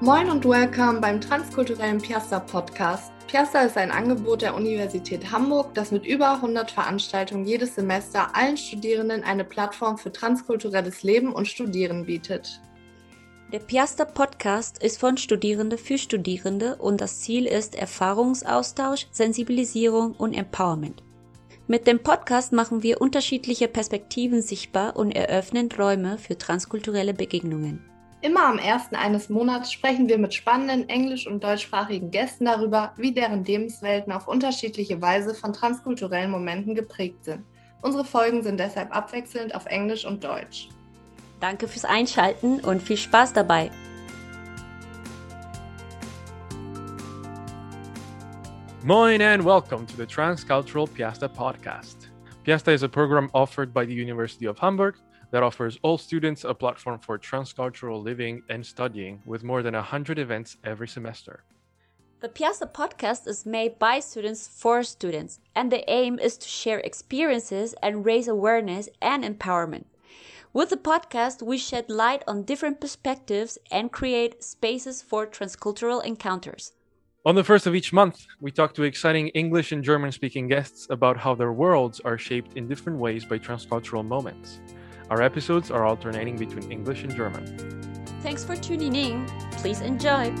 Moin und welcome beim transkulturellen Piasta Podcast. Piasta ist ein Angebot der Universität Hamburg, das mit über 100 Veranstaltungen jedes Semester allen Studierenden eine Plattform für transkulturelles Leben und Studieren bietet. Der Piasta Podcast ist von Studierende für Studierende und das Ziel ist Erfahrungsaustausch, Sensibilisierung und Empowerment. Mit dem Podcast machen wir unterschiedliche Perspektiven sichtbar und eröffnen Räume für transkulturelle Begegnungen. Immer am ersten eines Monats sprechen wir mit spannenden englisch- und deutschsprachigen Gästen darüber, wie deren Lebenswelten auf unterschiedliche Weise von transkulturellen Momenten geprägt sind. Unsere Folgen sind deshalb abwechselnd auf Englisch und Deutsch. Danke fürs Einschalten und viel Spaß dabei. Moin and welcome to the Transcultural Piasta podcast. Piasta is a program offered by the University of Hamburg that offers all students a platform for transcultural living and studying with more than 100 events every semester. The Piazza podcast is made by students for students, and the aim is to share experiences and raise awareness and empowerment. With the podcast, we shed light on different perspectives and create spaces for transcultural encounters. On the first of each month, we talk to exciting English and German speaking guests about how their worlds are shaped in different ways by transcultural moments. Our episodes are alternating between English and German. Thanks for tuning in. Please enjoy.